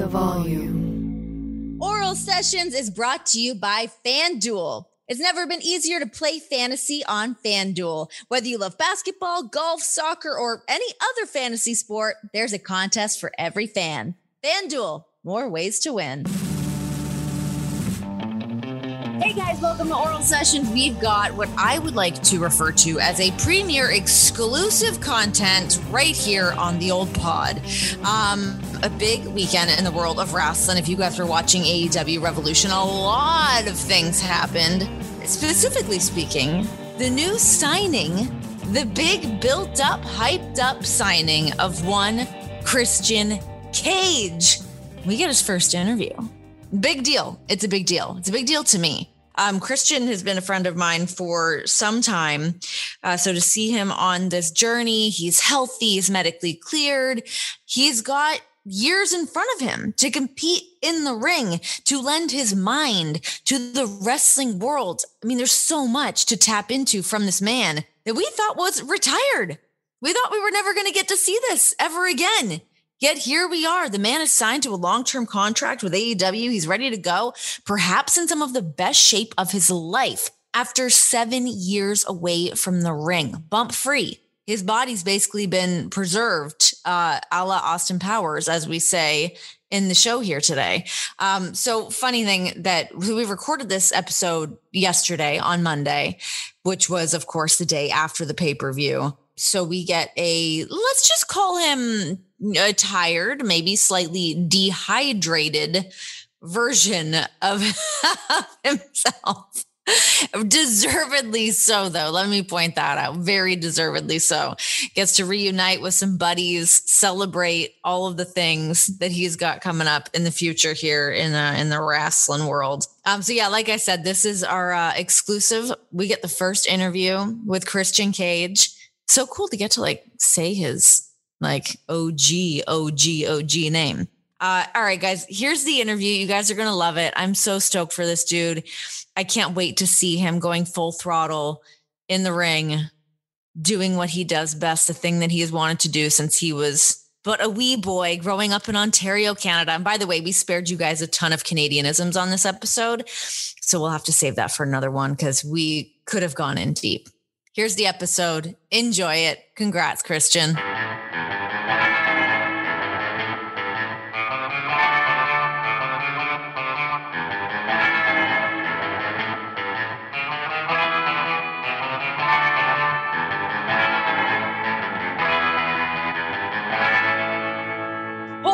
the volume. Oral Sessions is brought to you by FanDuel. It's never been easier to play fantasy on FanDuel. Whether you love basketball, golf, soccer, or any other fantasy sport, there's a contest for every fan. FanDuel, more ways to win. Hey guys, welcome to Oral Sessions. We've got what I would like to refer to as a premier exclusive content right here on the old pod. Um, a big weekend in the world of wrestling. If you guys were watching AEW Revolution, a lot of things happened. Specifically speaking, the new signing, the big built up, hyped up signing of one Christian Cage. We get his first interview. Big deal. It's a big deal. It's a big deal to me. Um, Christian has been a friend of mine for some time. Uh, so to see him on this journey, he's healthy, he's medically cleared, he's got years in front of him to compete in the ring, to lend his mind to the wrestling world. I mean, there's so much to tap into from this man that we thought was retired. We thought we were never going to get to see this ever again. Yet here we are. The man is signed to a long term contract with AEW. He's ready to go, perhaps in some of the best shape of his life after seven years away from the ring, bump free. His body's basically been preserved, uh, a la Austin Powers, as we say in the show here today. Um, so, funny thing that we recorded this episode yesterday on Monday, which was, of course, the day after the pay per view. So we get a, let's just call him a tired, maybe slightly dehydrated version of himself. Deservedly so, though. Let me point that out. Very deservedly so. Gets to reunite with some buddies, celebrate all of the things that he's got coming up in the future here in uh, in the wrestling world. Um, so yeah, like I said, this is our uh, exclusive. We get the first interview with Christian Cage. So cool to get to like say his like OG, OG, OG name. Uh, all right, guys, here's the interview. You guys are going to love it. I'm so stoked for this dude. I can't wait to see him going full throttle in the ring, doing what he does best, the thing that he has wanted to do since he was but a wee boy growing up in Ontario, Canada. And by the way, we spared you guys a ton of Canadianisms on this episode. So we'll have to save that for another one because we could have gone in deep. Here's the episode. Enjoy it. Congrats, Christian.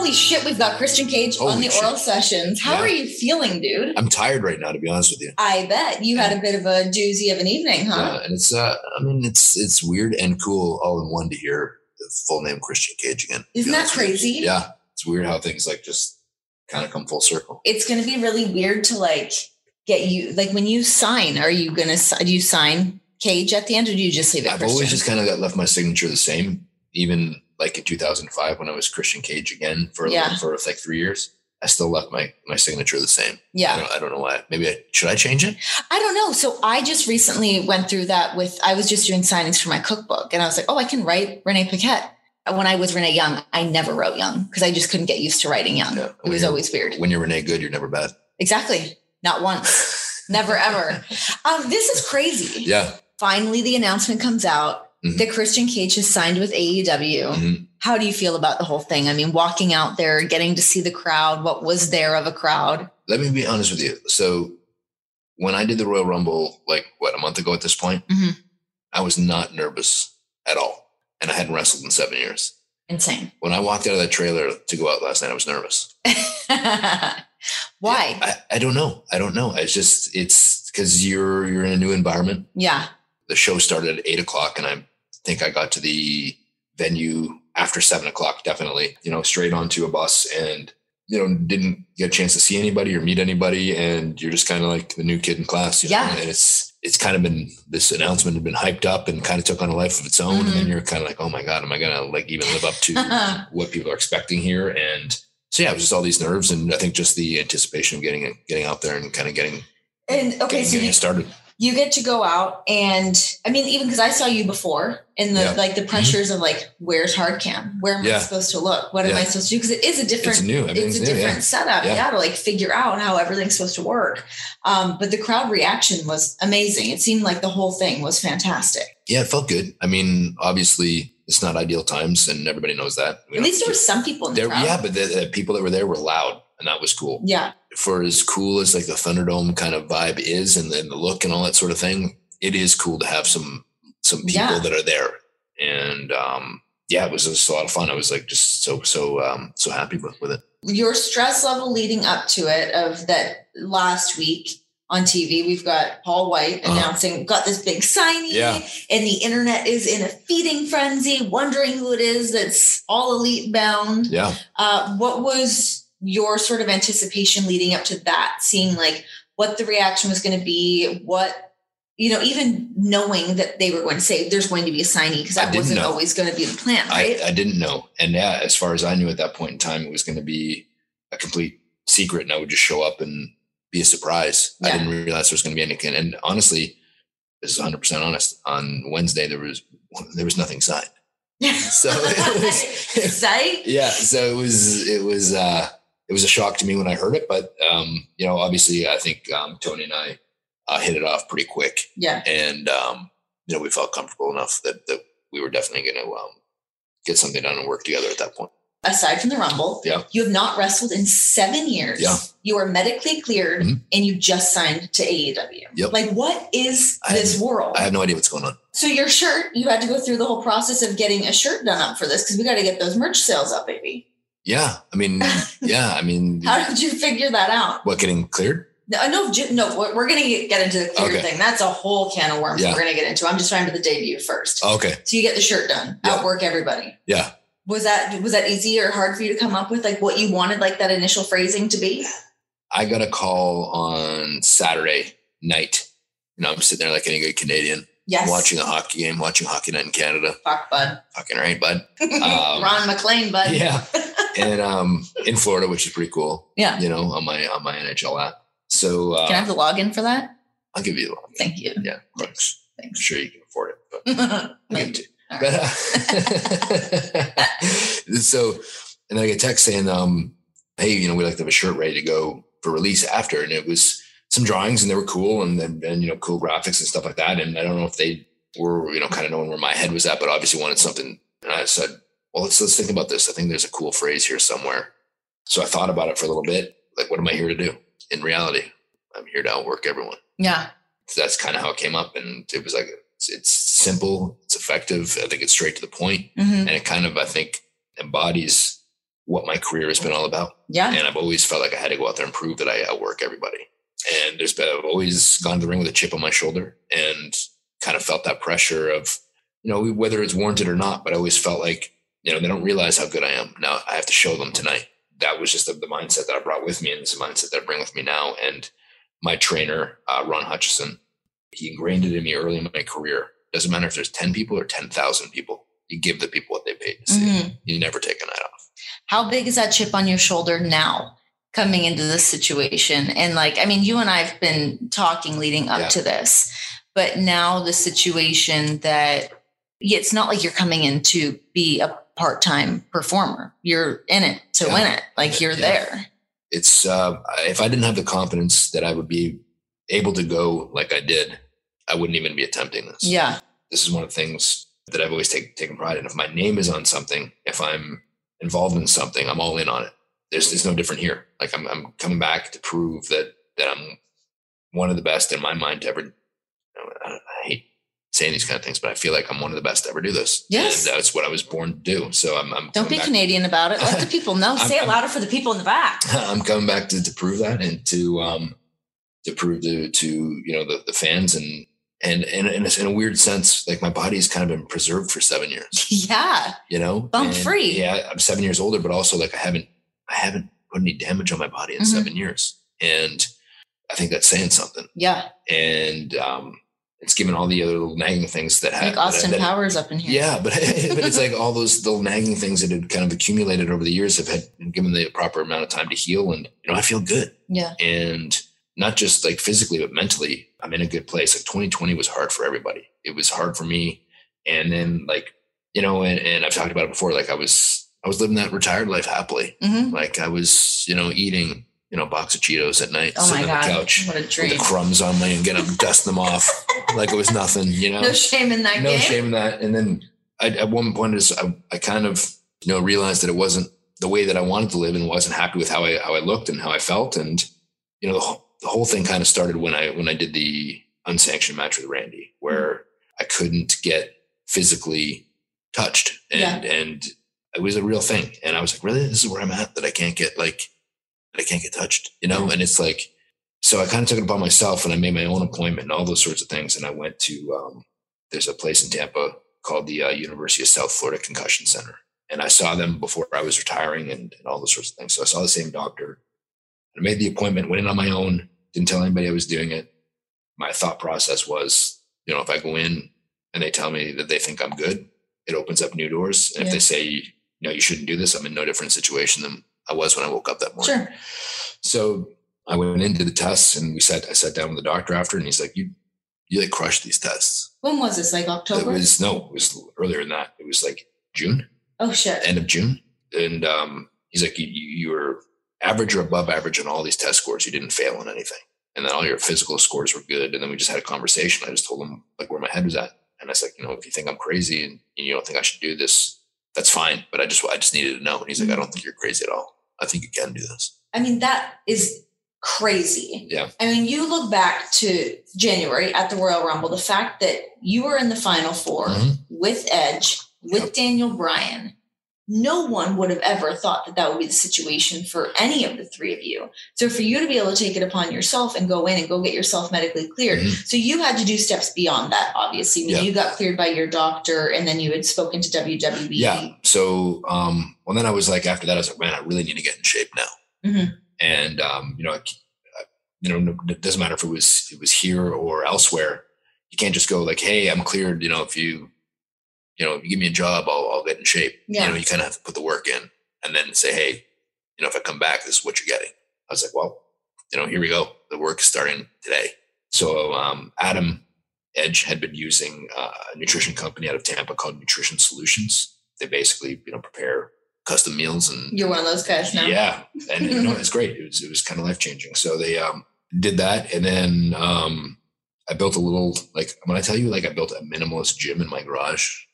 Holy shit, we've got Christian Cage on Holy the oral sessions. How Yeah. are you feeling, dude? I'm tired right now, to be honest with you. I bet you had a bit of a doozy of an evening, huh? Yeah, and it's uh, I mean, it's it's weird and cool all in one to hear the full name Christian Cage again. Isn't that crazy? Yeah, it's weird how things like just kind of come full circle. It's going to be really weird to like get you, like when you sign, are you going to, do you sign Cage at the end or do you just leave it I've Christian? always just kind of got left my signature the same, even like in 2005 when I was Christian Cage again for Yeah. for like three years. I still left my my signature the same. I yeah. don't, I don't know why. Maybe I should I change it? I don't know. So I just recently went through that with, I was just doing signings for my cookbook and I was like, oh, I can write Renee Paquette. When I was Renee Young, I never wrote Young because I just couldn't get used to writing Young. Yeah. It was always weird. When you're Renee Good, you're never bad. Exactly. Not once. Never ever. Um, this is crazy. Yeah. Finally, the announcement comes out Mhm. that Christian Cage has signed with AEW. Mhm. How do you feel about the whole thing? I mean, walking out there, getting to see the crowd, what was there of a crowd? Let me be honest with you. So when I did the Royal Rumble, like what a month ago at this point, Mhm. I was not nervous at all, and I hadn't wrestled in seven years. Insane. When I walked out of that trailer to go out last night, I was nervous. Why? I, I don't know. I don't know. It's just it's because you're you're in a new environment. Yeah. The show started at eight o'clock, and I think I got to the venue after seven o'clock. Definitely, you know, straight onto a bus, and you know, didn't get a chance to see anybody or meet anybody, and you're just kind of like the new kid in class. You know? Yeah. and it's it's kind of been this announcement had been hyped up and kind of took on a life of its own, and Mm-hmm. then you're kind of like, oh my god, am I gonna like even live up to what people are expecting here? And so yeah, it was just all these nerves, and I think just the anticipation of getting it, getting out there and kind of getting And okay, getting, so getting you, it started. You get to go out and I mean, even because I saw you before in the Yeah. like the pressures of like, where's hard cam? Where am I supposed to look? What am I supposed to do? Because it is a different It's new. it's Everything's a new. different Yeah. setup, yeah. Yeah. to like figure out how everything's supposed to work. Um, but the crowd reaction was amazing. It seemed like the whole thing was fantastic. Yeah, it felt good. I mean, obviously, it's not ideal times, and everybody knows that. We At least there were some people in the there, crowd. yeah, but the, the people that were there were loud, and that was cool. yeah, For as cool as like the Thunderdome kind of vibe is, and then the look and all that sort of thing, it is cool to have some some people Yeah. that are there. And um, yeah, it was just a lot of fun. I was like just so so um, so happy with, with it. your stress level leading up to it of that last week on TV, we've got Paul White Uh-huh. announcing, got this big signing, Yeah. and the internet is in a feeding frenzy, wondering who it is that's all elite bound. Yeah. Uh, what was your sort of anticipation leading up to that? Seeing like what the reaction was going to be, what you know, even knowing that they were going to say there's going to be a signing because that wasn't know. always going to be the plan, right? I, I didn't know. And yeah, as far as I knew at that point in time, it was going to be a complete secret and I would just show up and be a surprise. I didn't realize there was going to be anything. And honestly, this is 100% honest. On Wednesday, there was there was nothing signed. So it was, yeah, so it was it was uh it was a shock to me when I heard it, but um you know, obviously I think um Tony and I uh, hit it off pretty quick Yeah. and um, you know we felt comfortable enough that, that we were definitely going to um, get something done and work together at that point. aside from the Rumble, Yeah. you have not wrestled in seven years. Yeah. You are medically cleared Mhm. and you just signed to AEW. Yep. Like, what is I this have- world? I have no idea what's going on. so, your shirt, you had to go through the whole process of getting a shirt done up for this because we got to get those merch sales up, baby. Yeah, I mean, yeah, I mean, How did you figure that out? what getting cleared? No, no, no we're, going to get, get into the clear Okay. thing. That's a whole can of worms Yeah. we're going to get into. I'm just trying to the debut first. Okay, So, you get the shirt done, Yeah. outwork everybody. yeah, Was that was that easy or hard for you to come up with like what you wanted like that initial phrasing to be? I got a call on Saturday night. You know, I'm sitting there like any good Canadian, Yes. watching a hockey game, watching hockey night in Canada. Fuck, bud. Fucking right, bud. Um, Ron MacLean, bud. yeah, and um, in Florida, which is pretty cool. Yeah. You know, on my on my NHL app. So uh, Can I have the login for that? I'll give you the one. Thank you. Yeah, thanks. I'm sure you can afford it, but I'll give it to you. All But, uh, so, and then I get text saying, um, "Hey, you know, we like to have a shirt ready to go for release after," and it was some drawings, and they were cool, and then and, you know, cool graphics and stuff like that. And I don't know if they were, you know, kind of knowing where my head was at, but obviously wanted something. And I said, "Well, let's let's think about this. I think there's a cool phrase here somewhere." So I thought about it for a little bit. Like, what am I here to do? In reality, I'm here to outwork everyone. yeah. So that's kind of how it came up, and it was like it's, it's simple, it's effective. I think it's straight to the point hmm and it kind of i think embodies what my career has been all about Yeah. and i've always felt like i had to go out there and prove that i outwork everybody and there's been i've always gone to the ring with a chip on my shoulder and kind of felt that pressure of you know whether it's warranted or not but i always felt like you know they don't realize how good i am now i have to show them tonight that was just the, the mindset that i brought with me and it's the mindset that i bring with me now and my trainer uh, ron hutchison he ingrained it in me early in my career doesn't matter if there's 10 people or 10,000 people you give the people what they paid to see Mhm. you never take a night off. How big is that chip on your shoulder now coming into this situation? And like, I mean, you and I have been talking leading up Yeah. to this, but now the situation that it's not like you're coming in to be a part-time performer. You're in it to Yeah. win it. Like you're Yeah. there. It's uh, if I didn't have the confidence that I would be able to go like I did, I wouldn't even be attempting this. Yeah. This is one of the things that I've always take, taken pride in. If my name is on something, if I'm involved in something, I'm all in on it. There's, there's no different here. Like I'm, I'm coming back to prove that that I'm one of the best in my mind to ever. You know, I, I hate saying these kind of things, but I feel like I'm one of the best to ever do this. Yes. and that's what I was born to do. So I'm, I'm Don't be back- Canadian about it. Let the people know. Say it louder for the people in the back. I'm coming back to, to prove that and to um to prove to to you know the, the fans and and and in a, in a weird sense like my body's kind of been preserved for seven years yeah. you know Bump And, free. yeah I'm seven years older but also like I haven't I haven't put any damage on my body in Mhm. seven years and I think that's saying something Yeah. and um it's given all the other little nagging things that Like have Austin that, Powers up in here. yeah, but but it's like all those little nagging things that had kind of accumulated over the years have had given the proper amount of time to heal, and you know I feel good Yeah. and not just like physically, but mentally, I'm in a good place. Like 2020 was hard for everybody. It was hard for me. And then like, you know, and, and I've talked about it before, like I was, I was living that retired life happily. Mhm. Like I was, you know, eating, you know, box of Cheetos at night, Oh my sitting on the couch What a with the crumbs on me and getting them, dust them off like it was nothing, you know? No shame in that no game. shame in that. And then I, at one point, is I, I kind of you know realized that it wasn't the way that I wanted to live, and wasn't happy with how I how I looked and how I felt. And you know, the, whole- the whole thing kind of started when I when I did the unsanctioned match with Randy, where I couldn't get physically touched, and and it was a real thing. And I was like, really, this is where I'm at that I can't get like I can't get touched, you know. And it's like, so I kind of took it upon myself, and I made my own appointment and all those sorts of things. And I went to um, there's a place in Tampa called the uh, University of South Florida Concussion Center. And I saw them before I was retiring and, and all those sorts of things. So I saw the same doctor. I made the appointment, went in on my own, didn't tell anybody I was doing it. My thought process was, you know, if I go in and they tell me that they think I'm good, it opens up new doors. And if they say, no, you shouldn't do this, I'm in no different situation than I was when I woke up that morning. Sure. So I went into the tests and we sat, I sat down with the doctor after and he's like, you, you like crushed these tests. When was this? Like October? It was no, it was earlier than that. It was like June, oh shit. end of June. And um, he's like, you, you were average or above average on all these test scores. You didn't fail on anything. And then all your physical scores were good. And then we just had a conversation. I just told him like where my head was at. And I was like, you know, if you think I'm crazy and you don't think I should do this, that's fine. But I just I just needed to know. And he's like, I don't think you're crazy at all. I think you can do this. I mean, that is crazy. Yeah. I mean, you look back to January at the Royal Rumble, the fact that you were in the final 4 Mhm. with Edge, with Yep. Daniel Bryan. No one would have ever thought that that would be the situation for any of the three of you. So for you to be able to take it upon yourself and go in and go get yourself medically cleared. Mhm. So you had to do steps beyond that, obviously. Yeah. you got cleared by your doctor and then you had spoken to WWE. Yeah. So, um, well, then I was like, after that, I was like, man, I really need to get in shape now. Mhm. And, um, you know, I, I- you know, it doesn't matter if it was, it was here or elsewhere. You can't just go like, Hey, I'm cleared. You know, if you, you know, if you give me a job, I'll, I'll get in shape. Yeah. You know, you kind of have to put the work in and then say, Hey, you know, if I come back, this is what you're getting. I was like, well, you know, here we go. The work is starting today. So, um, Adam Edge had been using uh, a nutrition company out of Tampa called Nutrition Solutions. They basically, you know, prepare custom meals and You're one of those guys now. yeah, and you know, it's great. It was it was kind of life changing. So they um, did that, and then um, I built a little like when I tell you like I built a minimalist gym in my garage,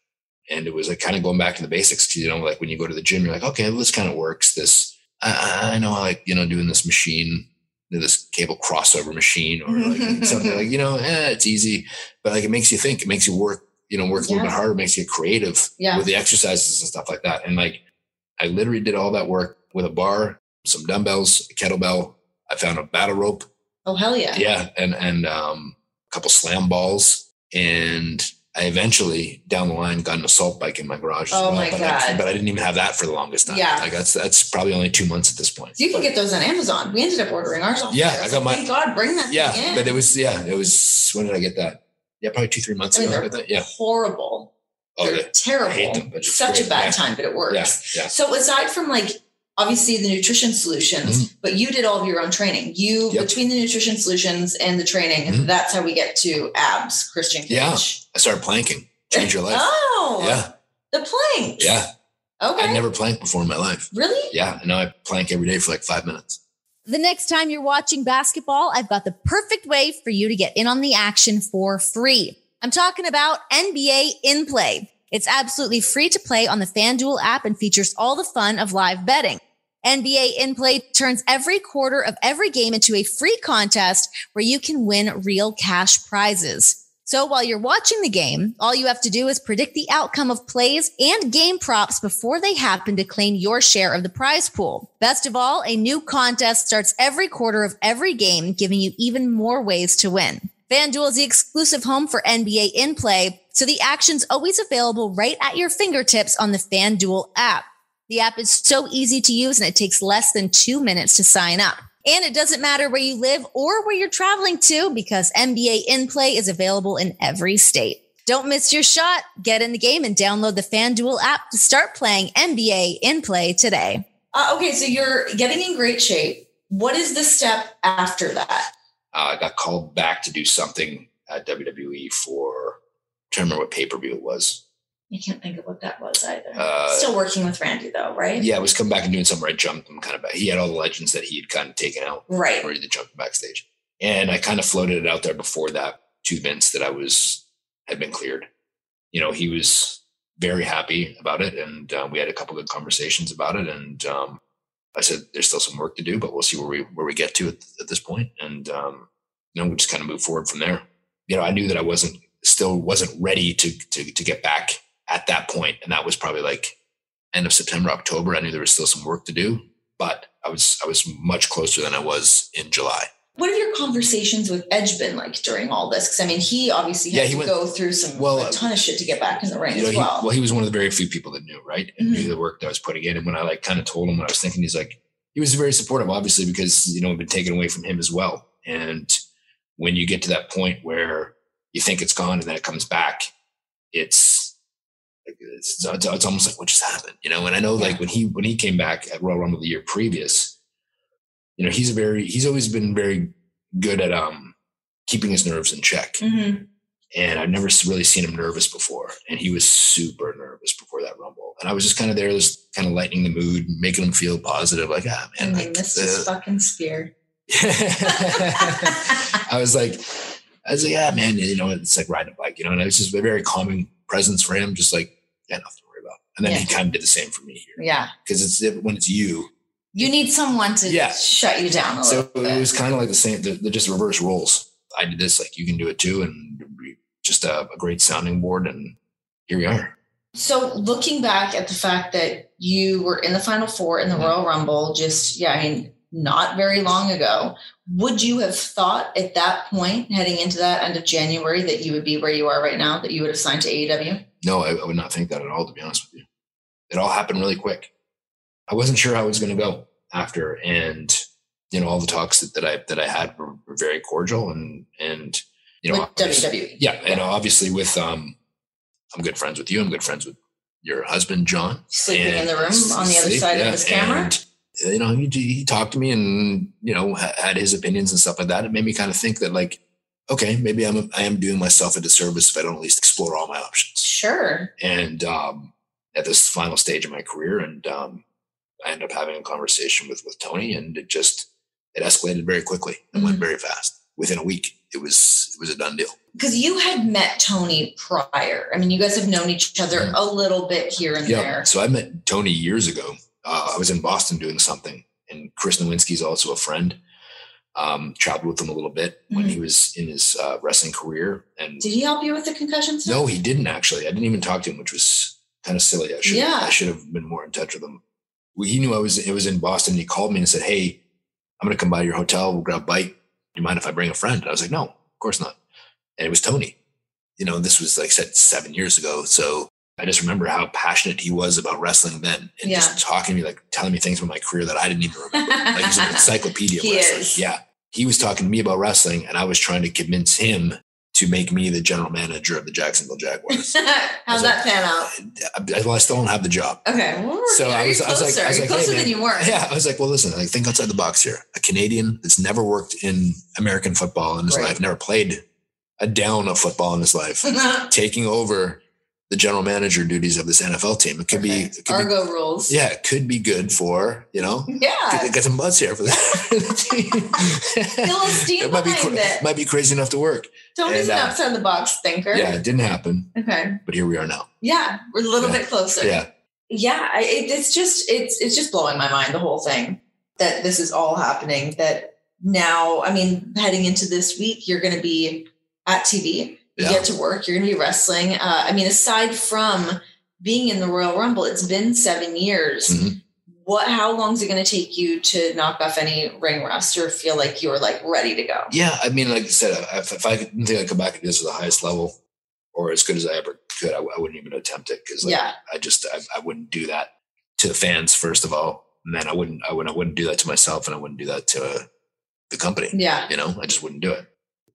and it was like kind of going back to the basics. You know, like when you go to the gym, you're like, okay, well, this kind of works. This I, I know, I like you know, doing this machine, this cable crossover machine, or like something like you know, eh, it's easy, but like it makes you think. It makes you work. You know, work a little bit harder, makes you creative Yeah. with the exercises and stuff like that. And like, I literally did all that work with a bar, some dumbbells, a kettlebell. I found a battle rope. Oh hell yeah. Yeah. And, and, um, a couple slam balls. And I eventually down the line got an assault bike in my garage. Oh well, my but I, God. but I didn't even have that for the longest time. Yeah. Like that's, that's probably only two months at this point. So you can get those on Amazon. We ended up ordering ours off. Yeah, there. I got my- Thank God, bring that. Yeah. But it was, yeah, it was, when did I get that? Yeah. Probably two, three months I mean, ago. they're I. Yeah. horrible. Oh, they're yeah. terrible. them, Such a bad Yeah. time, but it works. Yeah. Yeah. So aside from like obviously the nutrition solutions, but you did all of your own training. You Mm-hmm. Yep. between the nutrition solutions and the training, Mhm. that's how we get to abs, Christian Cage. Yeah. I started planking. Change your life. Oh, Yeah. The planks. Yeah. Okay. I never planked before in my life. really? Yeah, and now I plank every day for like five minutes. The next time you're watching basketball, I've got the perfect way for you to get in on the action for free. I'm talking about NBA in play. It's absolutely free to play on the FanDuel app and features all the fun of live betting. NBA in play turns every quarter of every game into a free contest where you can win real cash prizes. So while you're watching the game, all you have to do is predict the outcome of plays and game props before they happen to claim your share of the prize pool. Best of all, a new contest starts every quarter of every game, giving you even more ways to win. FanDuel is the exclusive home for NBA in play, so the action's always available right at your fingertips on the FanDuel app. The app is so easy to use and it takes less than two minutes to sign up. And it doesn't matter where you live or where you're traveling to because NBA in play is available in every state. Don't miss your shot. Get in the game and download the FanDuel app to start playing NBA in play today. Uh, okay, so you're getting in great shape. What is the step after that? Uh, I got called back to do something at WWE for, I'm trying to remember what pay per view it was. I can't think of what that was either. Uh, Still working with Randy though, right? Yeah, I was coming back and doing something where I jumped him kind of back. He had all the legends that he had kind of taken out, Right. ready to jump backstage. And I kind of floated it out there before that to Vince that I was had been cleared. You know, he was very happy about it, and uh, we had a couple good conversations about it. And um, I said, "There's still some work to do, but we'll see where we where we get to at, at this point." And um, you know, we just kind of move forward from there. You know, I knew that I wasn't still wasn't ready to to to get back at that point, and that was probably like end of September, October. I knew there was still some work to do, but I was I was much closer than I was in July. What have your conversations with Edge been like during all this? Because I mean, he obviously had Yeah, he to went- go through some well, a ton of shit to get back in the ring you know, as he, well. well, he was one of the very few people that knew, right? And Mhm. knew the work that I was putting in. And when I like kind of told him what I was thinking, he's like, he was very supportive, obviously, because you know, it'd been taken away from him as well. And when you get to that point where you think it's gone and then it comes back, it's it's, it's, it's almost like what just happened, you know. And I know, like when he when he came back at Royal Rumble the year previous, you know, he's a very he's always been very good at um keeping his nerves in check Mhm. and I've never really seen him nervous before. And he was super nervous before that rumble. And I was just kind of there, just kind of lightening the mood, making him feel positive, like, ah, I man, mean, like, this is uh, fucking spear. I was like, I was like, yeah, man, you know, it's like riding a bike, you know, and it was just a very calming presence for him, just like, yeah, nothing to worry about. And then he kind of did the same for me here Yeah. because it's when it's you. You need someone to Yeah. shut you down a So it bit. was kind of like the same, they're, they're just reverse roles. I did this, like, you can do it too. And just a, a great sounding board. And here we are. So looking back at the fact that you were in the final four in the Mhm. Royal Rumble, just yeah, I mean, not very long ago, would you have thought at that point, heading into that end of January, that you would be where you are right now, that you would have signed to AEW? No, I, I would not think that at all, to be honest with you. It all happened really quick. I wasn't sure how it was going to go after. And, you know, all the talks that, that I, that I had were, were very cordial and, and, you know, With WWE. yeah. And obviously with, um, I'm good friends with you. I'm good friends with your husband, John. Sleeping in the room on the other sleep, side yeah, of his camera. and, you know, he, he talked to me and, you know, had his opinions and stuff like that. It made me kind of think that like, okay, maybe I'm, I am doing myself a disservice if I don't at least explore all my options Sure. and um, at this final stage of my career and um, i ended up having a conversation with with tony and it just it escalated very quickly and went Mhm. very fast within a week it was it was a done deal Because you had met Tony prior. I mean, you guys have known each other Mhm. a little bit here and yeah there. so i met tony years ago uh, i was in boston doing something and chris nowinski's also a friend. Um, traveled with him a little bit when Mhm. he was in his uh, wrestling career and Did he help you with the concussion stuff? no he didn't actually. I didn't even talk to him which was kind of silly. I should Yeah. i should have been more in touch with him. Well, he knew i was it was in boston. He called me and said hey i'm going to come by your hotel. We'll grab a bite. Do you mind if i bring a friend? And i was like no of course not. And it was tony. You know this was like I said seven years ago so i just remember how passionate he was about wrestling then and Yeah. just talking to me like telling me things about my career that i didn't even remember like he's an encyclopedia of He wrestling. is. yeah he was talking to me about wrestling and i was trying to convince him to make me the general manager of the jacksonville jaguars How'd was that pan out? I, well, I still don't have the job. Okay. Well, So. I was- I was like-. I was like, hey, closer man. than you were. Yeah, I was like, well, listen, like think outside the box here. A Canadian that's never worked in American football in his Right. life, never played a down of football in his life, taking over the general manager duties of this NFL team. It could be, Perfect. it could be, rules. yeah, it could be good for you know. Yeah. Get, some buzz here for the, team. It might be it. might be crazy enough to work. Tony's and, an uh, outside the box thinker. Yeah, it didn't happen, Okay. but here we are now. Yeah, we're a little Yeah. bit closer. Yeah, yeah I, it, it's just it's it's just blowing my mind the whole thing that this is all happening that now i mean heading into this week you're going to be at tv Yeah. get to work you're going to be wrestling uh, i mean aside from being in the royal rumble it's been seven years Mhm. what how long is it going to take you to knock off any ring rust or feel like you're like ready to go Yeah, I mean, like I said, if, if I didn't think I'd come back and do this at the highest level or as good as I ever could, I, I wouldn't even attempt it because like, yeah I just I, I wouldn't do that to the fans first of all, and then I wouldn't I wouldn't I wouldn't do that to myself, and I wouldn't do that to uh, the company. yeah You know, I just wouldn't do it.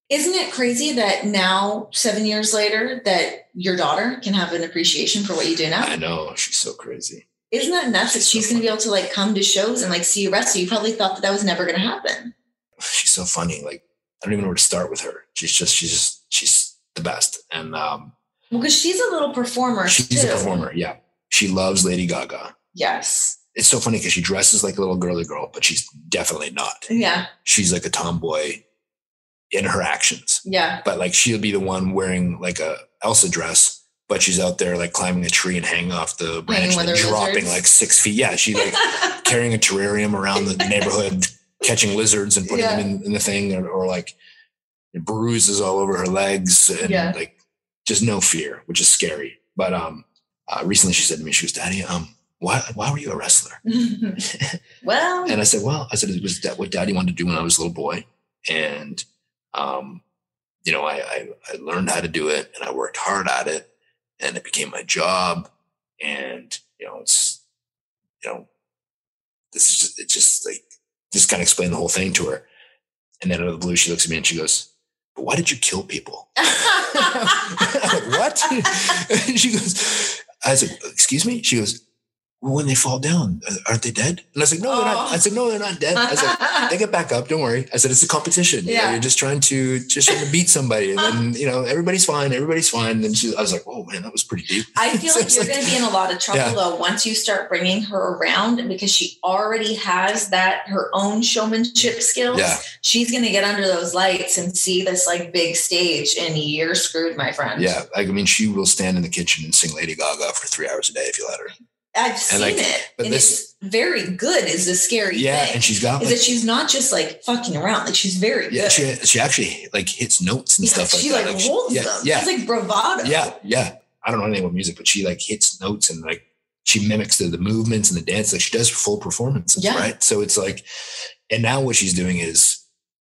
Isn't it crazy that now, seven years later, that your daughter can have an appreciation for what you do now? I know she's so crazy. Isn't that nuts that she's going to be able to like come to shows and like see you wrestle? You probably thought that that was never going to happen. She's so funny. Like I don't even know where to start with her. She's just she's just she's the best. And um Well, because she's a little performer. she's too. a performer. Yeah. She loves Lady Gaga. Yes. It's so funny because she dresses like a little girly girl, but she's definitely not. Yeah. She's like a tomboy in her actions. Yeah. But like she'll be the one wearing like a Elsa dress, but she's out there like climbing a tree and hanging off the branch and dropping lizards. like six feet. Yeah, she like carrying a terrarium around the neighborhood, catching lizards and putting them in, in the thing, or, or like bruises all over her legs, and Yeah. like just no fear, which is scary. But um, uh, recently she said to me, she was, "Daddy, um, why why were you a wrestler?" well, And I said, "Well, I said it was that what Daddy wanted to do when I was a little boy, and um, you know, I, I I learned how to do it, and I worked hard at it, and it became my job, and you know, it's you know, this is just, it's just like just kind of explain the whole thing to her, and then out of the blue, she looks at me and she goes, "But why did you kill people?" Like, what? And she goes, I said, excuse me? She goes, well, when they fall down, aren't they dead? And I said, no, they're not. Oh. I said, no, they're not dead. I said, they get back up. Don't worry. I said, it's a competition. You know, Yeah. you're just trying to, just trying to beat somebody. And then, you know, everybody's fine. Everybody's fine. And she, I was like, oh man, that was pretty deep. I feel So like you're like- going to be in a lot of trouble Yeah. though once you start bringing her around because she already has that her own showmanship skills. Yeah. She's going to get under those lights and see this like big stage, and you're screwed, my friend. Yeah. I mean, she will stand in the kitchen and sing Lady Gaga for three hours a day if you let her. I've seen like, it, but and this- it's very good. Is the scary Yeah. thing. And she's got is like, that she's not just like fucking around. Like she's very yeah, good. she, she actually like hits notes and Yeah, stuff like she that. like, she- holds yeah, them. Yeah. It's like bravado. yeah, yeah. I don't know anything about music, but she like hits notes and like she mimics the, the movements and the dance. Like she does full performances, Yeah. right? So it's like, and now what she's doing is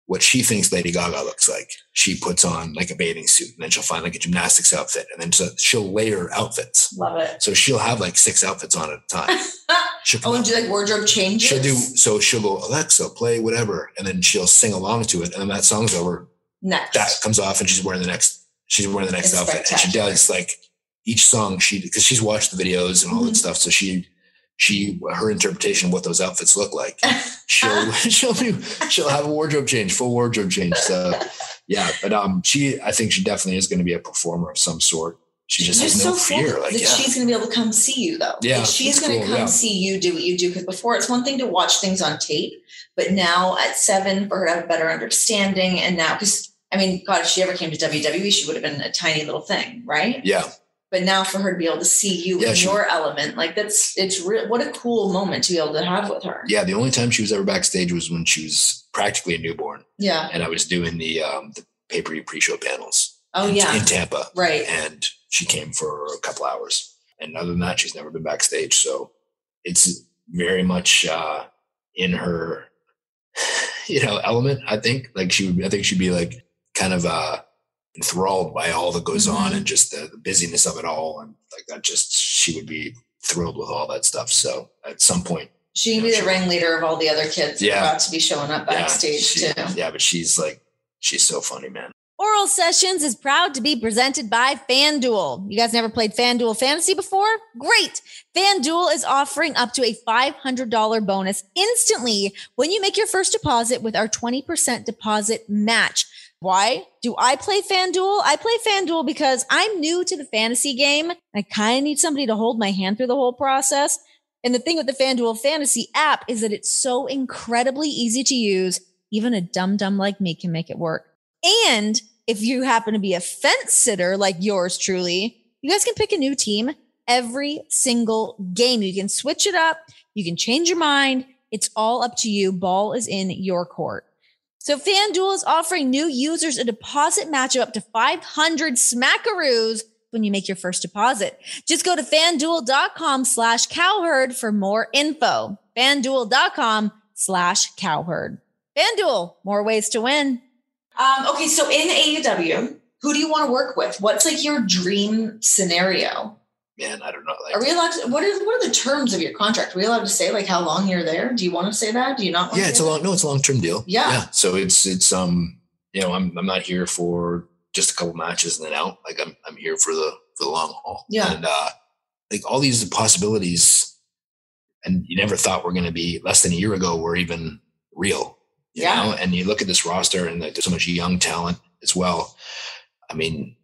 what she thinks Lady Gaga looks like. She puts on like a bathing suit and then she'll find like a gymnastics outfit and then so she'll layer outfits. Love it. So she'll have like six outfits on at a time. She'll oh, and do like wardrobe changes. she'll do so she'll go Alexa play whatever and then she'll sing along to it and then that song's over next. that comes off and she's wearing the next she's wearing the next It's outfit and she does like each song she because she's watched the videos and all Mhm. that stuff so she she her interpretation of what those outfits look like she'll she'll do she'll have a wardrobe change full wardrobe change so yeah but um she i think she definitely is going to be a performer of some sort she just has no fear like that yeah she's going to be able to come see you though. Yeah, Like, she's going to cool, come yeah. see you do what you do. Because before it's one thing to watch things on tape, but now at seven for her to have a better understanding, and now because I mean, God, if she ever came to WWE, she would have been a tiny little thing, right? yeah But now for her to be able to see you Yeah, in she- your element, like that's it's real. What a cool moment to be able to have with her. yeah the only time she was ever backstage was when she was practically a newborn Yeah. and i was doing the um the pay-per-view pre-show panels Oh in- yeah. in tampa Right. and she came for a couple hours. And other than that, she's never been backstage. So it's very much uh, in her, you know, element. I think like she would. I think she'd be like kind of uh, enthralled by all that goes on Mhm. and just the, the busyness of it all. And like that, just she would be thrilled with all that stuff. So at some point, She can be the ringleader of all the other kids Yeah. about to be showing up backstage yeah, she- too. Yeah, but she's like, she's so funny, man. Oral Sessions is proud to be presented by FanDuel. You guys never played FanDuel Fantasy before? Great. FanDuel is offering up to a $500 bonus instantly when you make your first deposit with our 20% deposit match. Why do I play FanDuel? I play FanDuel because I'm new to the fantasy game. I kind of need somebody to hold my hand through the whole process. And the thing with the FanDuel Fantasy app is that it's so incredibly easy to use. Even a dum dum like me can make it work. And if you happen to be a fence sitter like yours truly, you guys can pick a new team every single game. You can switch it up, you can change your mind. It's all up to you. Ball is in your court. So FanDuel is offering new users a deposit match of up to 500 smackaroos when you make your first deposit. Just go to fanduel.com slash cowherd for more info. Fanduel.com slash cowherd. FanDuel, more ways to win. Um, okay, so in AEW, who do you want to work with? What's like your dream scenario? Man, I don't know. Like, Are we allowed to, what is what are the terms of your contract? Are we allowed to say like how long you're there? Do you want to say that? Do you not want yeah, to it's a that? long no, it's a long term deal. Yeah. So it's it's um you know I'm I'm not here for just a couple matches and then out. Like I'm I'm here for the for the long haul. Yeah. And uh like all these possibilities and you never thought were gonna be less than a year ago were even real. You Yeah. know, and you look at this roster and like, there's so much young talent as well. I mean,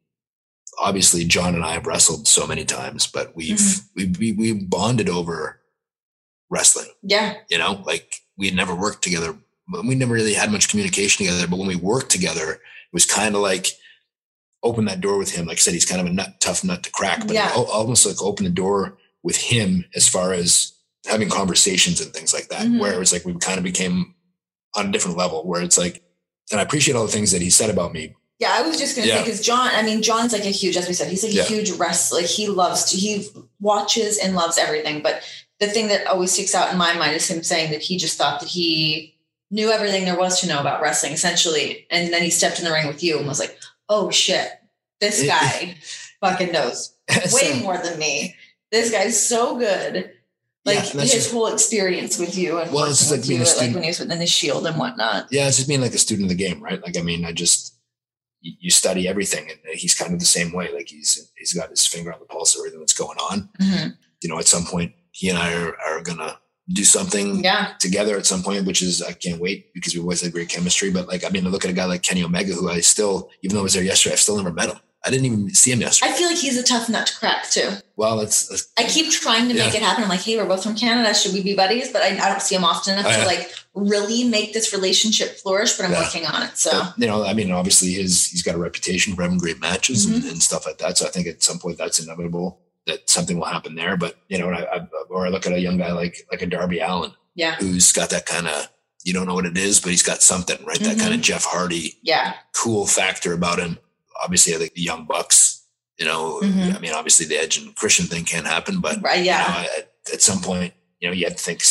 obviously John and I have wrestled so many times, but we've Mm-hmm. we, we we bonded over wrestling. Yeah. You know, like we had never worked together. We never really had much communication together. But when we worked together, it was kind of like open that door with him. Like I said, he's kind of a nut, tough nut to crack, but Yeah. al- almost like open the door with him as far as having conversations and things like that. Mhm. Where it was like we kind of became on a different level. Where it's like, and I appreciate all the things that he said about me. Yeah, I was just gonna say because John, I mean, John's like a huge, as we said, he's like Yeah. a huge wrestler. Like he loves to, he watches and loves everything. But the thing that always sticks out in my mind is him saying that he just thought that he knew everything there was to know about wrestling, essentially. And then he stepped in the ring with you and was like, "Oh shit, this guy fucking knows way more than me. This guy's so good." Like Yeah, his just- whole experience with you and Well, it's just like being you, a like when he was within the shield and whatnot. yeah, it's just being like a student of the game, right? Like, I mean, I just you study everything, and he's kind of the same way. Like he's he's got his finger on the pulse of everything that's going on. Mhm. You know, at some point, he and I are, are gonna do something Yeah. together at some point, which is I can't wait because we always had great chemistry. But like, I mean, I look at a guy like Kenny Omega, who I still, even though I was there yesterday, I've still never met him. I didn't even see him yesterday. I feel like he's a tough nut to crack too. well, it's, it's I keep trying to make it happen. I'm like, hey, we're both from Canada. Should we be buddies? But I, I don't see him often enough Oh, to like really make this relationship flourish. But I'm Yeah. working on it. So But, you know, I mean, obviously his he's got a reputation for having great matches and, Mm-hmm. and stuff like that. So I think at some point that's inevitable that something will happen there. But you know, and I, I or I look at a young guy like like a Darby Allin yeah, who's got that kind of you don't know what it is, but he's got something right. That Mhm. kind of Jeff Hardy yeah, cool factor about him. Obviously, I think the young bucks. You know, Mhm. I mean, obviously the Edge and Christian thing can't happen, but right, you yeah, know, at, at some point, you know, you have to think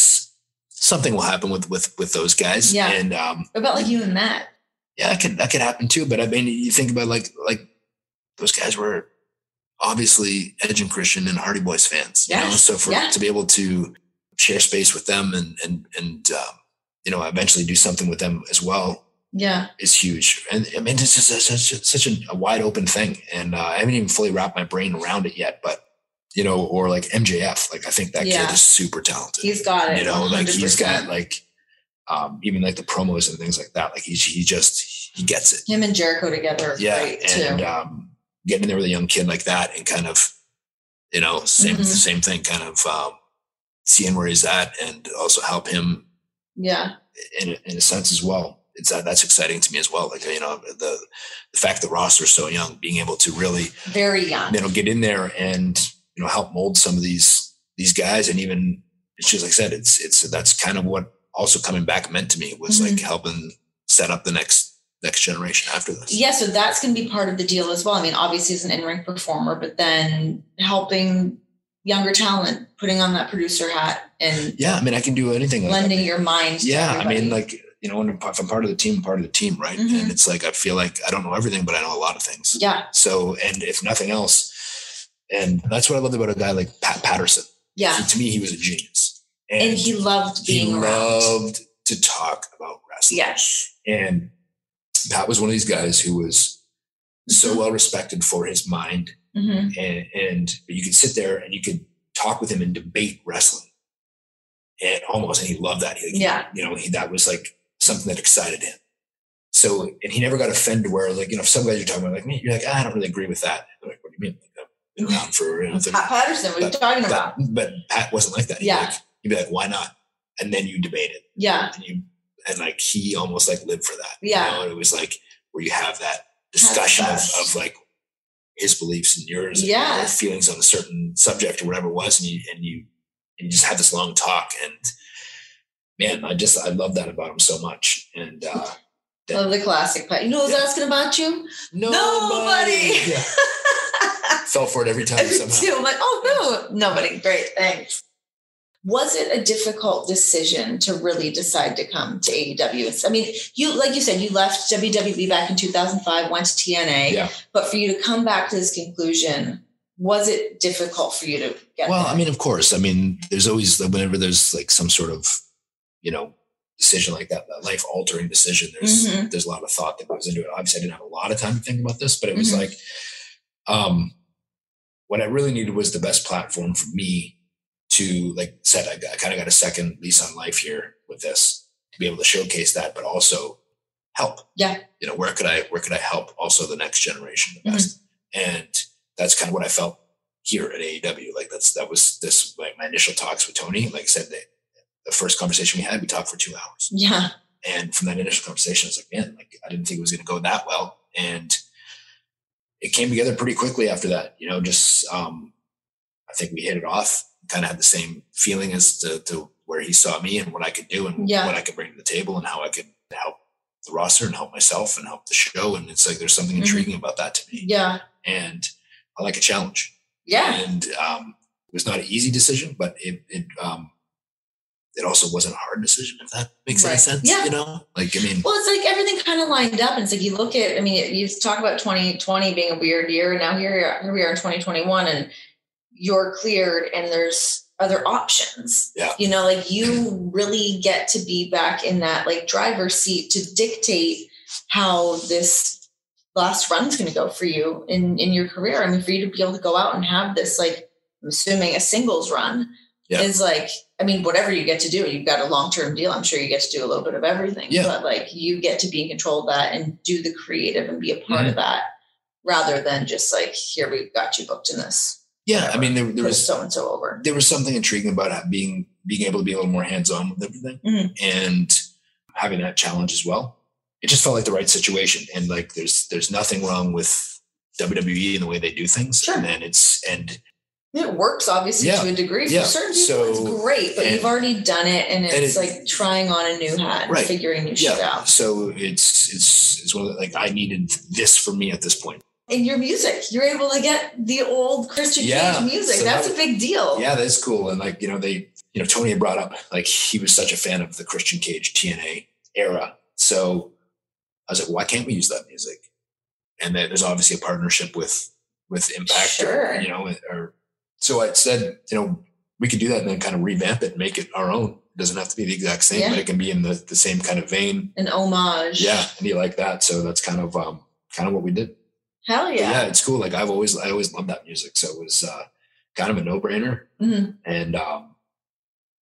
something will happen with with with those guys. Yeah. and um, what about like you and Matt? yeah, that could that could happen too. But I mean, you think about like like those guys were obviously Edge and Christian and Hardy Boys fans. You know, so for yeah. to be able to share space with them and and and um, you know eventually do something with them as well Yeah, is huge. And I mean, it's just such a, such a, a wide open thing, and uh, I haven't even fully wrapped my brain around it yet. But you know, or like MJF, like I think that Yeah. kid is super talented he's got it. you know, like he's 100%. got like um even like the promos and things like that. Like he he just he gets it. him and Jericho together. Yeah. And too. um getting in there with a young kid like that and kind of, you know, same Mhm. same thing, kind of um seeing where he's at and also help him yeah, in a- in a sense as well. It's that that's exciting to me as well. Like you know, the the fact the roster's so young, being able to really very young. you know get in there and you know help mold some of these these guys and even it's just like I said it's it's that's kind of what also coming back meant to me was like Mm-hmm. helping set up the next next generation after this Yeah, so that's going to be part of the deal as well. I mean, obviously, as an in-ring performer, but then helping younger talent, putting on that producer hat, and yeah I mean I can do anything like lending your mind. To yeah I mean like you know when I'm, if I'm part of the team I'm part of the team right Mhm. and it's like I feel like I don't know everything but I know a lot of things yeah, so and if nothing else and that's what I loved about a guy like Pat Patterson yeah, to me he was a genius and he loved he being around. loved to talk about wrestling Yes, And Pat was one of these guys who was so well respected for his mind. hmm And, and you could sit there and you could talk with him and debate wrestling. And almost, and he loved that. He, Yeah. You know, he, that was like something that excited him. So, and he never got offended where, like, you know, if some guys are talking about, like, me, you're like, I don't really agree with that. They're like, what do you mean? Been around for, you know, 30 Pat Patterson. What are you talking but, about? but Pat wasn't like that. He'd, Yeah. Be like, he'd be like, why not? And then you debate it Yeah, and you and like he almost like lived for that. Yeah. You know? And it was like where you have that discussion of, of like his beliefs and yours and Yes. your feelings on a certain subject or whatever it was, and you and you and you just have this long talk and man, I just I love that about him so much. And uh love the classic Pat. You know who's Yeah. asking about you? nobody, Yeah. fell for it every time somehow. too. I'm like, oh no, nobody. Great, thanks. Was it a difficult decision to really decide to come to AEW? I mean, you like you said, you left WWE back in 2005, went to TNA, Yeah. but for you to come back to this conclusion, was it difficult for you to get? Well, there? I mean, of course. I mean, there's always whenever there's like some sort of, you know, decision like that, that life altering decision. There's Mhm. there's a lot of thought that goes into it. Obviously, I didn't have a lot of time to think about this, but it was Mhm. like, um, what I really needed was the best platform for me to like said. I, I kind of got a second lease on life here with this, to be able to showcase that, but also help. Yeah. You know, where could I where could I help also the next generation the mm-hmm. best? And that's kind of what I felt here at AEW. Like that's that was this like my initial talks with Tony. Like I said, the, the first conversation we had, we talked for two hours. Yeah. And from that initial conversation, I was like, man, like I didn't think it was going to go that well. And it came together pretty quickly after that. You know, just um, I think we hit it off. Kind of had the same feeling as to, to where he saw me and what I could do and Yeah. what I could bring to the table and how I could help the roster and help myself and help the show. And it's like there's something Mhm. intriguing about that to me. Yeah. And I like a challenge. Yeah. And um, it was not an easy decision, but it it um, it also wasn't a hard decision. If that makes any sense, Yeah. you know, like I mean, Well, it's like everything kind of lined up. And it's like you look at, I mean, you talk about 2020 being a weird year. And now here, here we are in 2021 and you're cleared and there's other options. Yeah. You know, like you really get to be back in that like driver's seat to dictate how this last run's going to go for you in, in your career. I mean, for you to be able to go out and have this, like, I'm assuming a singles run Yeah. is like, I mean, whatever you get to do, you've got a long term deal. I'm sure you get to do a little bit of everything. Yeah. But like you get to be in control of that and do the creative and be a part Mm-hmm. of that rather than just like, here we've got you booked in this. yeah, I mean, there, there was so and so over. there was something intriguing about being being able to be a little more hands on with everything Mhm. and having that challenge as well. It just felt like the right situation, and like there's there's nothing wrong with WWE and the way they do things, Sure. and then it's and It works obviously Yeah. to a degree. Yeah. For certain people, So- it's great, but and- you've already done it and it's and it- like trying on a new hat and figuring new shit out. So it's it's it's one of the, like I needed this for me at this point. And your music, you're able to get the old Christian Yeah. Cage music. So That's that- a big deal. Yeah, that's cool. And like, you know, they, you know, Tony had brought up like he was such a fan of the Christian Cage TNA era. So I was like, why can't we use that music? And then there's obviously a partnership with with Impact, Sure. or, you know, or so I said, you know, we could do that and then kind of revamp it and make it our own. It doesn't have to be the exact same, Yeah. but it can be in the, the same kind of vein. An homage. Yeah. And he liked that. So that's kind of um kind of what we did. Hell But yeah. yeah, it's cool. Like I've always I always loved that music. So it was uh kind of a no brainer. Mhm. And um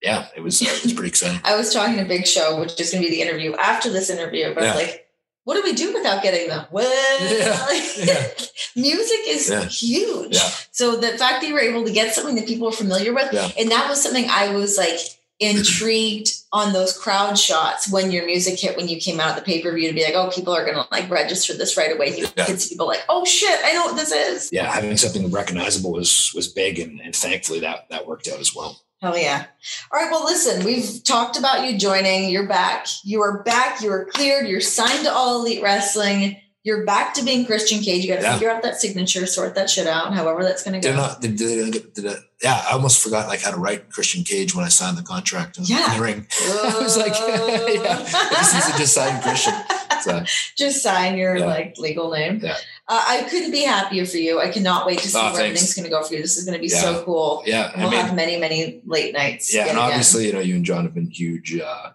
yeah, it was it was pretty exciting. I was talking to Big Show, which is going to be the interview after this interview, but Yeah. like, what do we do without getting them? Well, Yeah, yeah. music is Yeah. huge. Yeah. So the fact that you were able to get something that people are familiar with, Yeah. and that was something I was like intrigued on those crowd shots when your music hit when you came out at the pay per view to be like, oh, people are going to like register this right away. You Yeah. could see people like, oh shit, I know what this is. Yeah, having something recognizable was was big and, and thankfully that that worked out as well. Hell yeah. All right. Well, listen, we've talked about you joining. You're back. You are back. You are cleared. You're signed to All Elite Wrestling. You're back to being Christian Cage. You got to Yeah. figure out that signature, sort that shit out, however that's going to go. not did, did, did, did, yeah, I almost forgot like how to write Christian Cage when I signed the contract in, Yeah. the ring. I was like, yeah, I just need to just sign Christian. So, Just sign your Yeah. like legal name. Yeah. Uh, I couldn't be happier for you. I cannot wait to see Oh, where thanks. everything's going to go for you. This is going to be so cool. yeah, We'll I mean, have many, many late nights. yeah, and again. obviously, you know, you and John have been huge, uh,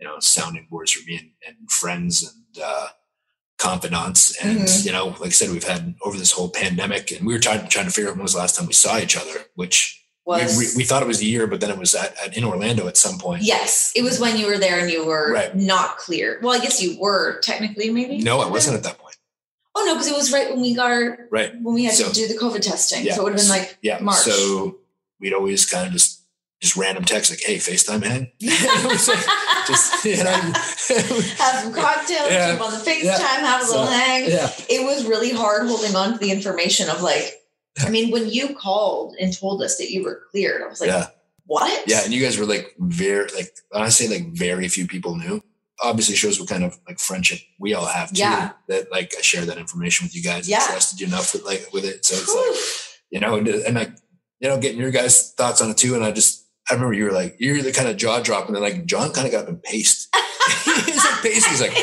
you know, sounding boards for me and, and friends and uh, confidants. And Mhm. you know, like I said, we've had over this whole pandemic, and we were trying trying to figure out when was the last time we saw each other, which was we, we thought it was a year, but then it was at, at in Orlando at some point. yes, it was when you were there and you were Right. not clear. Well, I guess you were technically, maybe. No, I wasn't at that point. Oh no, because it was right when we got our Right. when we had So- to do the COVID testing. Yeah. So it would have been like Yeah. March. So we'd always kind of just just random text like, "Hey, FaceTime, man." Like, just you know, have some cocktails, Yeah. jump on the FaceTime, Yeah. have a little So, hang. yeah, It was really hard holding on to the information of like, I mean, when you called and told us that you were cleared, I was like, yeah, what? yeah. And you guys were like very like when I say like very few people knew. Obviously, shows what kind of like friendship we all have too. Yeah. That like I share that information with you guys. Yeah. and trusted you enough with like with it. So it's like you know, and, and like you know, getting your guys' thoughts on it too. And I just I remember you were like you're the kind of jaw dropping, and like John kind of got up and paced. He's like paced. He's like,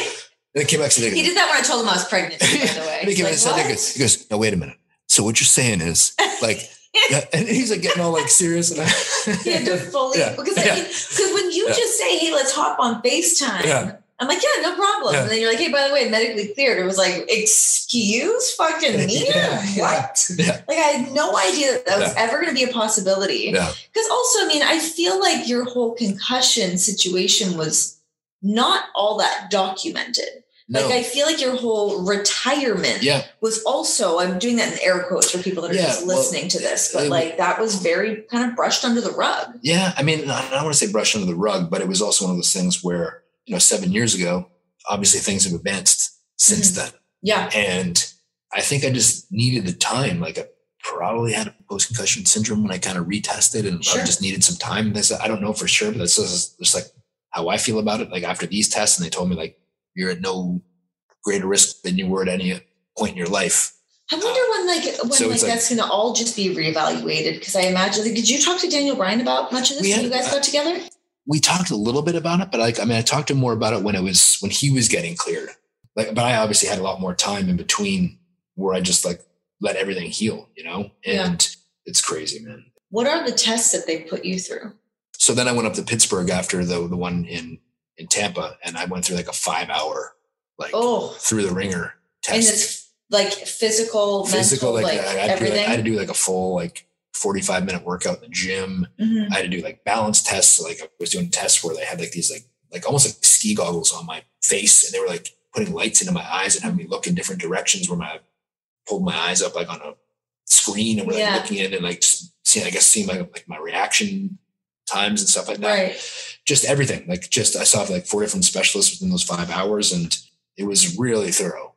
and it came back to the he did that when I told him I was pregnant, by the way. He came like, and said, he goes, he goes, no, wait a minute. So what you're saying is like, yeah, and he's like getting all like serious. And I, had to fully Yeah. because I mean, because when you Yeah. just say, "Hey, let's hop on Facetime," Yeah. I'm like, "Yeah, no problem." Yeah. And then you're like, "Hey, by the way, medically cleared." It was like, "Excuse fucking me, Yeah, yeah. what?" yeah, Like I had no idea that, that was Yeah. ever going to be a possibility. yeah, Because also, I mean, I feel like your whole concussion situation was not all that documented. No. Like I feel like your whole retirement yeah. was also I'm doing that in air quotes for people that are Yeah, just well, listening to this, but it- like that was very kind of brushed under the rug. Yeah. I mean, I don't want to say brushed under the rug, but it was also one of those things where, you know, seven years ago, obviously things have advanced since Mhm. then. Yeah. And I think I just needed the time. Like I probably had a post concussion syndrome when I kind of retested and Sure. I just needed some time. This I don't know for sure, but that's just, just like how I feel about it. Like after these tests, and they told me like you're at no greater risk than you were at any point in your life. I wonder when like when So like like- that's gonna all just be reevaluated because I imagine like, did you talk to Daniel Bryan about much of this when had- you guys got together? We talked a little bit about it, but like I mean, I talked to him more about it when it was when he was getting cleared. Like, but I obviously had a lot more time in between where I just like let everything heal, you know. Yeah. And it's crazy, man. What are the tests that they put you through? so then I went up to Pittsburgh after the the one in in Tampa, and I went through like a five hour like Oh, through the ringer and test. it's like physical, Physical, mental, like, like, I, had to do, everything. like I had to do like a full like forty five minute workout in the gym. Mhm. I had to do like balance tests. Like I was doing tests where they had like these like like almost like ski goggles on my face, and they were like putting lights into my eyes and having me look in different directions where my pulled my eyes up like on a screen and we're like Yeah. looking in and like seeing I guess seeing my like my reaction times and stuff like that. Right. just everything. Like just I saw like four different specialists within those five hours, and it was really thorough.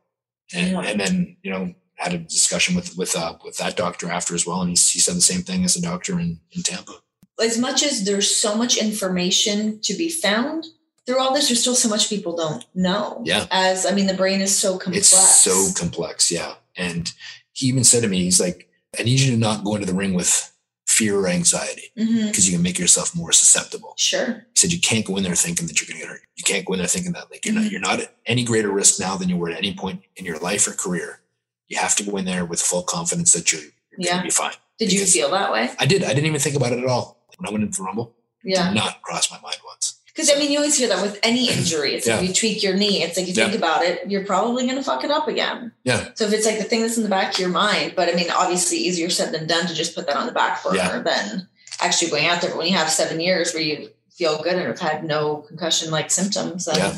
And, Yeah. and then you know had a discussion with with uh, with that doctor after as well, and he, he said the same thing as the doctor in, in Tampa. As much as there's so much information to be found through all this, there's still so much people don't know. Yeah. As I mean, the brain is so complex. It's so complex, yeah. And he even said to me, he's like, I need you to not go into the ring with fear or anxiety because you can make yourself more susceptible. Sure. He said you can't go in there thinking that you're going to get hurt. You can't go in there thinking that like you're Mhm. not you're not at any greater risk now than you were at any point in your life or career. You have to go in there with full confidence that you're, you're going to be fine. Did you feel that way? I did. I didn't even think about it at all when I went into Rumble. Yeah. Did not cross my mind once. Because I mean, you always hear that with any injury. It's like Yeah. you tweak your knee. It's like you Yeah. think about it, you're probably going to fuck it up again. Yeah. So if it's like the thing that's in the back of your mind, but I mean, obviously easier said than done to just put that on the back burner Yeah. than actually going out there. But when you have seven years where you feel good and have had no concussion like symptoms, then Yeah.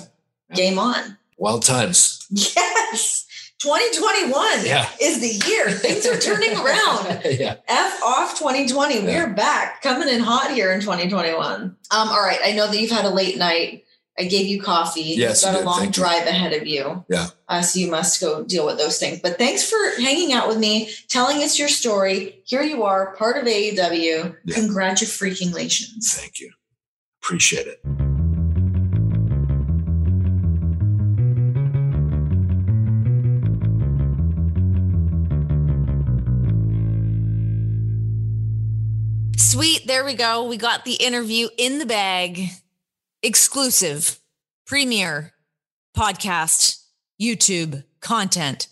game on. Wild times. Yes. 2021 Yeah. is the year. Things are turning around. yeah. F off 2020. We're back coming in hot here in 2021. Um, all right. I know that you've had a late night. I gave you coffee. Yes, You've got you a long Thank you. drive ahead of you. Yeah. Uh, so you must go deal with those things. But thanks for hanging out with me, telling us your story. Here you are, part of AEW. Yeah. Congratulations. Thank you. Appreciate it. Sweet. There we go. We got the interview in the bag. Exclusive, premiere, podcast, YouTube content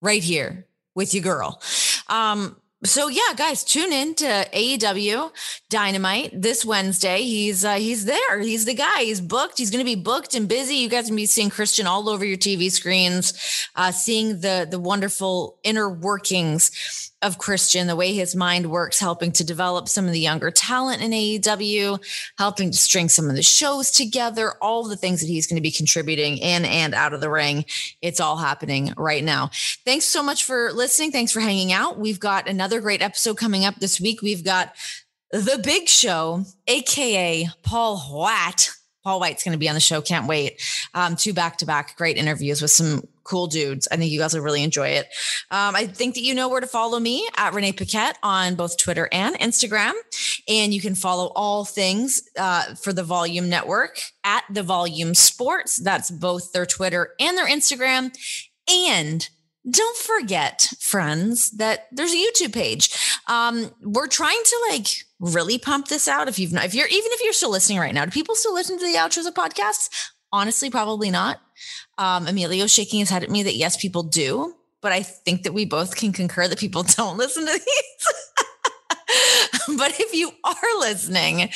right here with your girl. Um, so yeah, guys, tune in to AEW Dynamite this Wednesday. He's uh, he's there. He's the guy. He's booked. He's going to be booked and busy. You guys can be seeing Christian all over your TV screens, uh, seeing the the wonderful inner workings of Christian, the way his mind works, helping to develop some of the younger talent in AEW, helping to string some of the shows together, all the things that he's going to be contributing in and out of the ring. It's all happening right now. Thanks so much for listening. Thanks for hanging out. We've got another great episode coming up this week. We've got the big show, aka Paul White. Paul White's going to be on the show. Can't wait. Um, two back to back great interviews with some cool dudes. I think you guys will really enjoy it. Um, I think that you know where to follow me at Renee Paquette on both Twitter and Instagram. And you can follow all things uh, for the Volume Network at the Volume Sports. That's both their Twitter and their Instagram. And don't forget, friends, that there's a YouTube page. Um, we're trying to like really pump this out. If you've not, if you're even if you're still listening right now, do people still listen to the outros of podcasts? Honestly, probably not. Um, Emilio shaking his head at me that yes, people do, but I think that we both can concur that people don't listen to these. but if you are listening,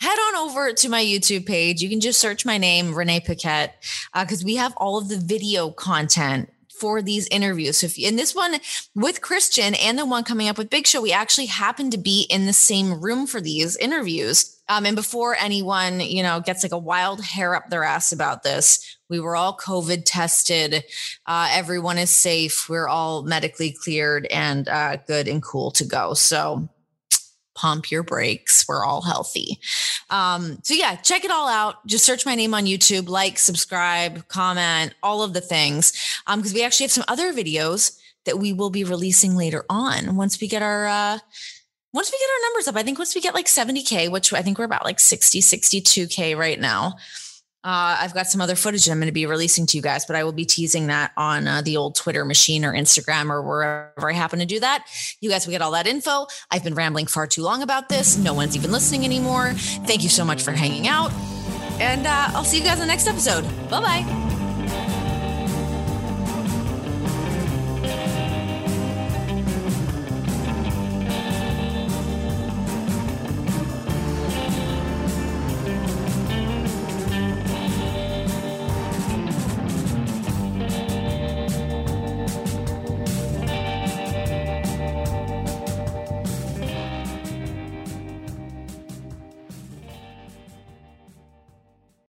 head on over to my YouTube page. You can just search my name, Renee Paquette, because we have all of the video content for these interviews. So if in this one with Christian and the one coming up with Big Show, we actually happen to be in the same room for these interviews. Um, and before anyone, you know, gets like a wild hair up their ass about this, we were all COVID tested. Uh, everyone is safe. We're all medically cleared and uh, good and cool to go. So pump your brakes. We're all healthy. Um, so yeah, check it all out. Just search my name on YouTube, like, subscribe, comment, all of the things. Um, because we actually have some other videos that we will be releasing later on once we get our uh once we get our numbers up. I think once we get like 70k, which I think we're about like 60, 62k right now. Uh, I've got some other footage I'm going to be releasing to you guys, but I will be teasing that on uh, the old Twitter machine or Instagram or wherever I happen to do that. You guys will get all that info. I've been rambling far too long about this. No one's even listening anymore. Thank you so much for hanging out. And uh, I'll see you guys in the next episode. Bye bye.